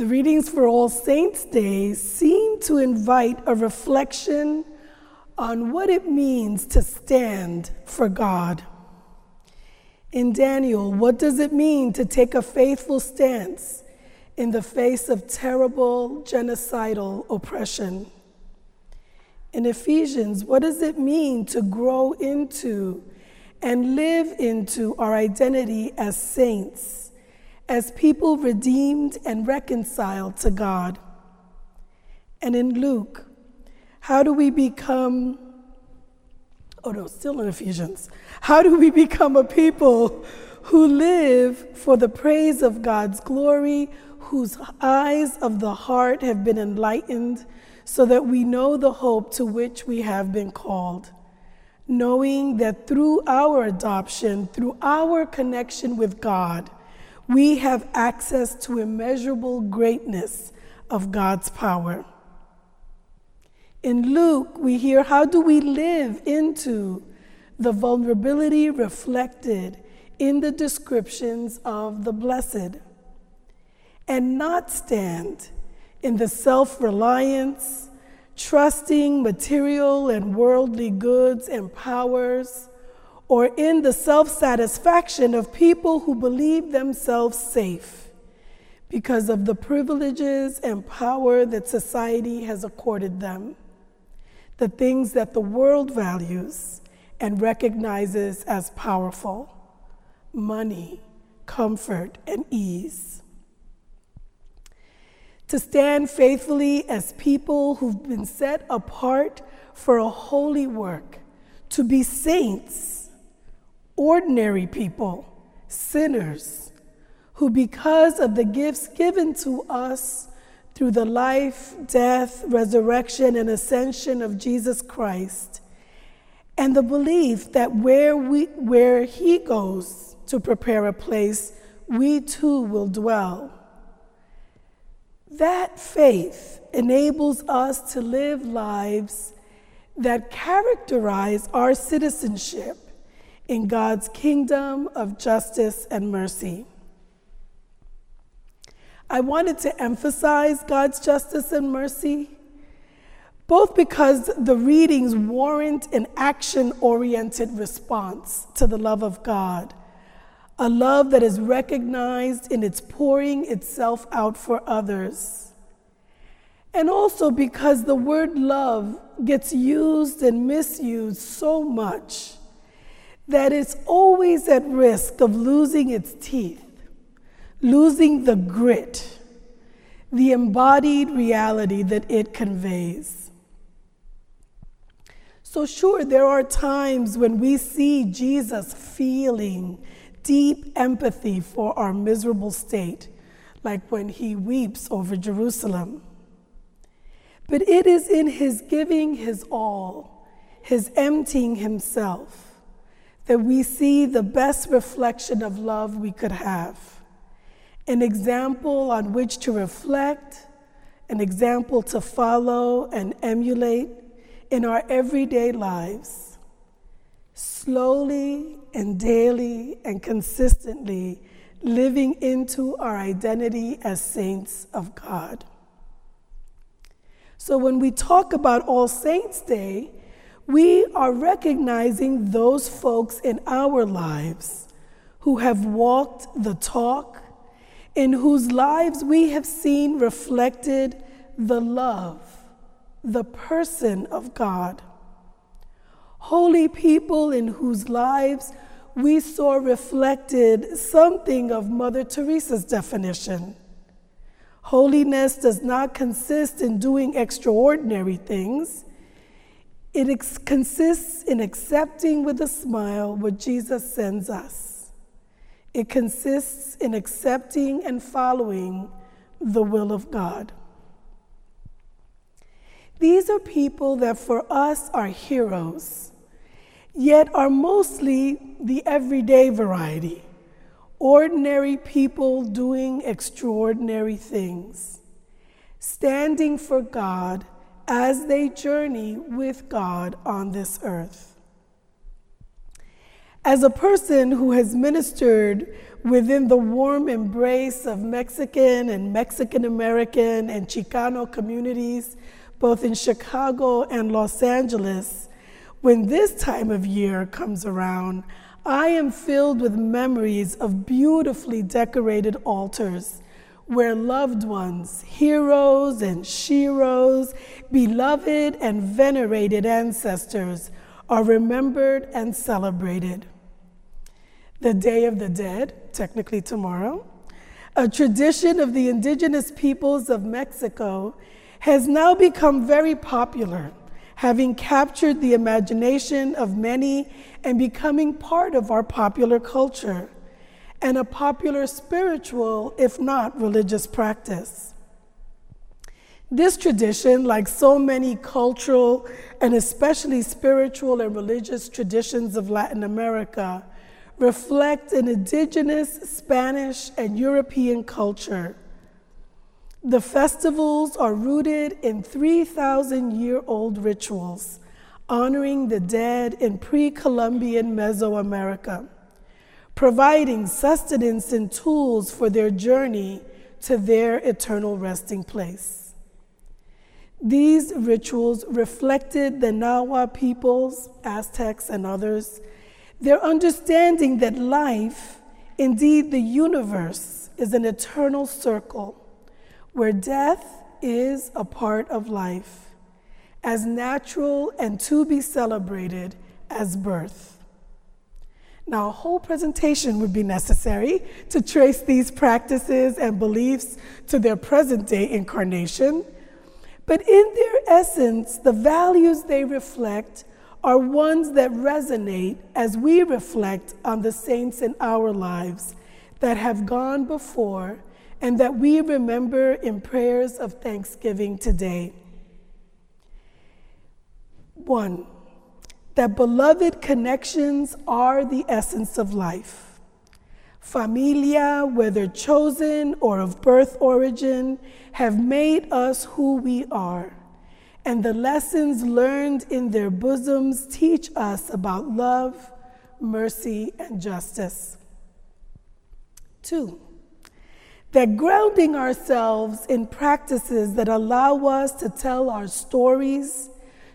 The readings for All Saints' Day seem to invite a reflection on what it means to stand for God. In Daniel, what does it mean to take a faithful stance in the face of terrible genocidal oppression? In Ephesians, what does it mean to grow into and live into our identity as saints, as people redeemed and reconciled to God? And in Luke, how do we become, oh no, still in Ephesians, how do we become a people who live for the praise of God's glory, whose eyes of the heart have been enlightened? so that we know the hope to which we have been called, knowing that through our adoption, through our connection with God, we have access to immeasurable greatness of God's power. In Luke, we hear how do we live into the vulnerability reflected in the descriptions of the blessed and not stand in the self reliance, trusting material and worldly goods and powers, or in the self satisfaction of people who believe themselves safe because of the privileges and power that society has accorded them, the things that the world values and recognizes as powerful money, comfort, and ease. To stand faithfully as people who've been set apart for a holy work, to be saints, ordinary people, sinners, who, because of the gifts given to us through the life, death, resurrection, and ascension of Jesus Christ, and the belief that where, we, where He goes to prepare a place, we too will dwell. That faith enables us to live lives that characterize our citizenship in God's kingdom of justice and mercy. I wanted to emphasize God's justice and mercy, both because the readings warrant an action oriented response to the love of God a love that is recognized in its pouring itself out for others. And also because the word love gets used and misused so much that it's always at risk of losing its teeth, losing the grit, the embodied reality that it conveys. So, sure, there are times when we see Jesus feeling deep empathy for our miserable state, like when he weeps over Jerusalem. But it is in his giving his all, his emptying himself, that we see the best reflection of love we could have. An example on which to reflect, an example to follow and emulate in our everyday lives. Slowly and daily and consistently living into our identity as saints of God. So when we talk about All Saints' Day, we are recognizing those folks in our lives who have walked the talk, in whose lives we have seen reflected the love, the person of God holy people in whose lives we saw reflected something of Mother Teresa's definition. Holiness does not consist in doing extraordinary things. It ex- consists in accepting with a smile what Jesus sends us. It consists in accepting and following the will of God. These are people that for us are heroes yet are mostly the everyday variety ordinary people doing extraordinary things, standing for God as they journey with God on this earth. As a person who has ministered within the warm embrace of Mexican and Mexican American and Chicano communities, both in Chicago and Los Angeles, when this time of year comes around, I am filled with memories of beautifully decorated altars where loved ones, heroes and sheroes, beloved and venerated ancestors are remembered and celebrated. The Day of the Dead, technically tomorrow, a tradition of the indigenous peoples of Mexico, has now become very popular, having captured the imagination of many and becoming part of our popular culture and a popular spiritual, if not religious, practice. This tradition, like so many cultural and especially spiritual and religious traditions of Latin America, reflect an indigenous Spanish and European culture. The festivals are rooted in 3,000 year old rituals honoring the dead in pre Columbian Mesoamerica providing sustenance and tools for their journey to their eternal resting place. These rituals reflected the Nahua peoples, Aztecs, and others, their understanding that life, indeed the universe, is an eternal circle where death is a part of life, as natural and to be celebrated as birth. Now, a whole presentation would be necessary to trace these practices and beliefs to their present day incarnation. But in their essence, the values they reflect are ones that resonate as we reflect on the saints in our lives that have gone before and that we remember in prayers of thanksgiving today. One, that beloved connections are the essence of life. Familia, whether chosen or of birth origin, have made us who we are, and the lessons learned in their bosoms teach us about love, mercy, and justice. Two, that grounding ourselves in practices that allow us to tell our stories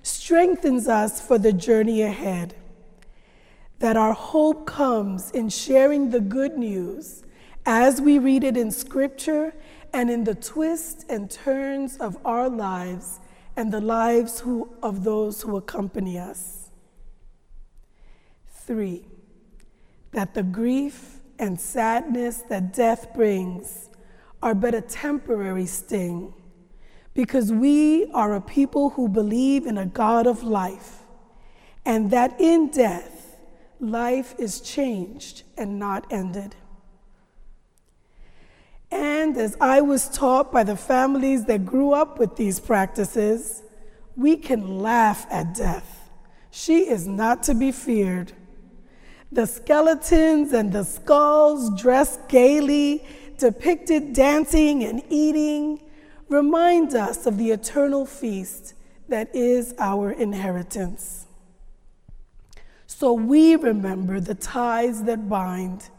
strengthens us for the journey ahead. That our hope comes in sharing the good news as we read it in Scripture and in the twists and turns of our lives and the lives who, of those who accompany us. Three, that the grief and sadness that death brings are but a temporary sting because we are a people who believe in a God of life, and that in death, life is changed and not ended. And as I was taught by the families that grew up with these practices, we can laugh at death. She is not to be feared. The skeletons and the skulls dressed gaily, depicted dancing and eating, remind us of the eternal feast that is our inheritance. So we remember the ties that bind,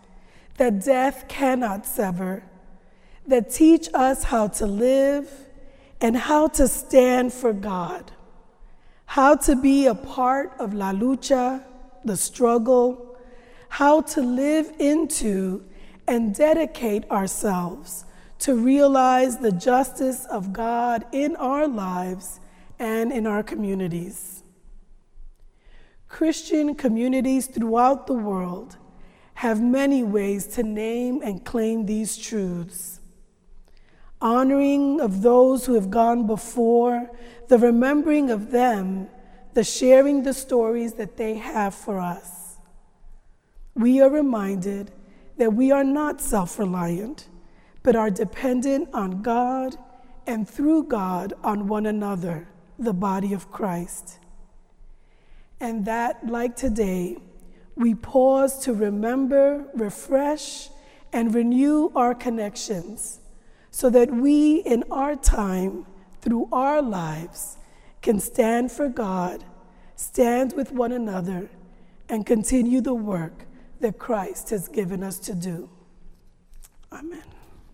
that death cannot sever, that teach us how to live and how to stand for God, how to be a part of La Lucha, the struggle, how to live into and dedicate ourselves to realize the justice of God in our lives and in our communities. Christian communities throughout the world have many ways to name and claim these truths. Honoring of those who have gone before, the remembering of them, the sharing the stories that they have for us. We are reminded that we are not self reliant but are dependent on God and through God on one another, the body of Christ. And that, like today, we pause to remember, refresh, and renew our connections so that we, in our time, through our lives, can stand for God, stand with one another, and continue the work that Christ has given us to do. Amen.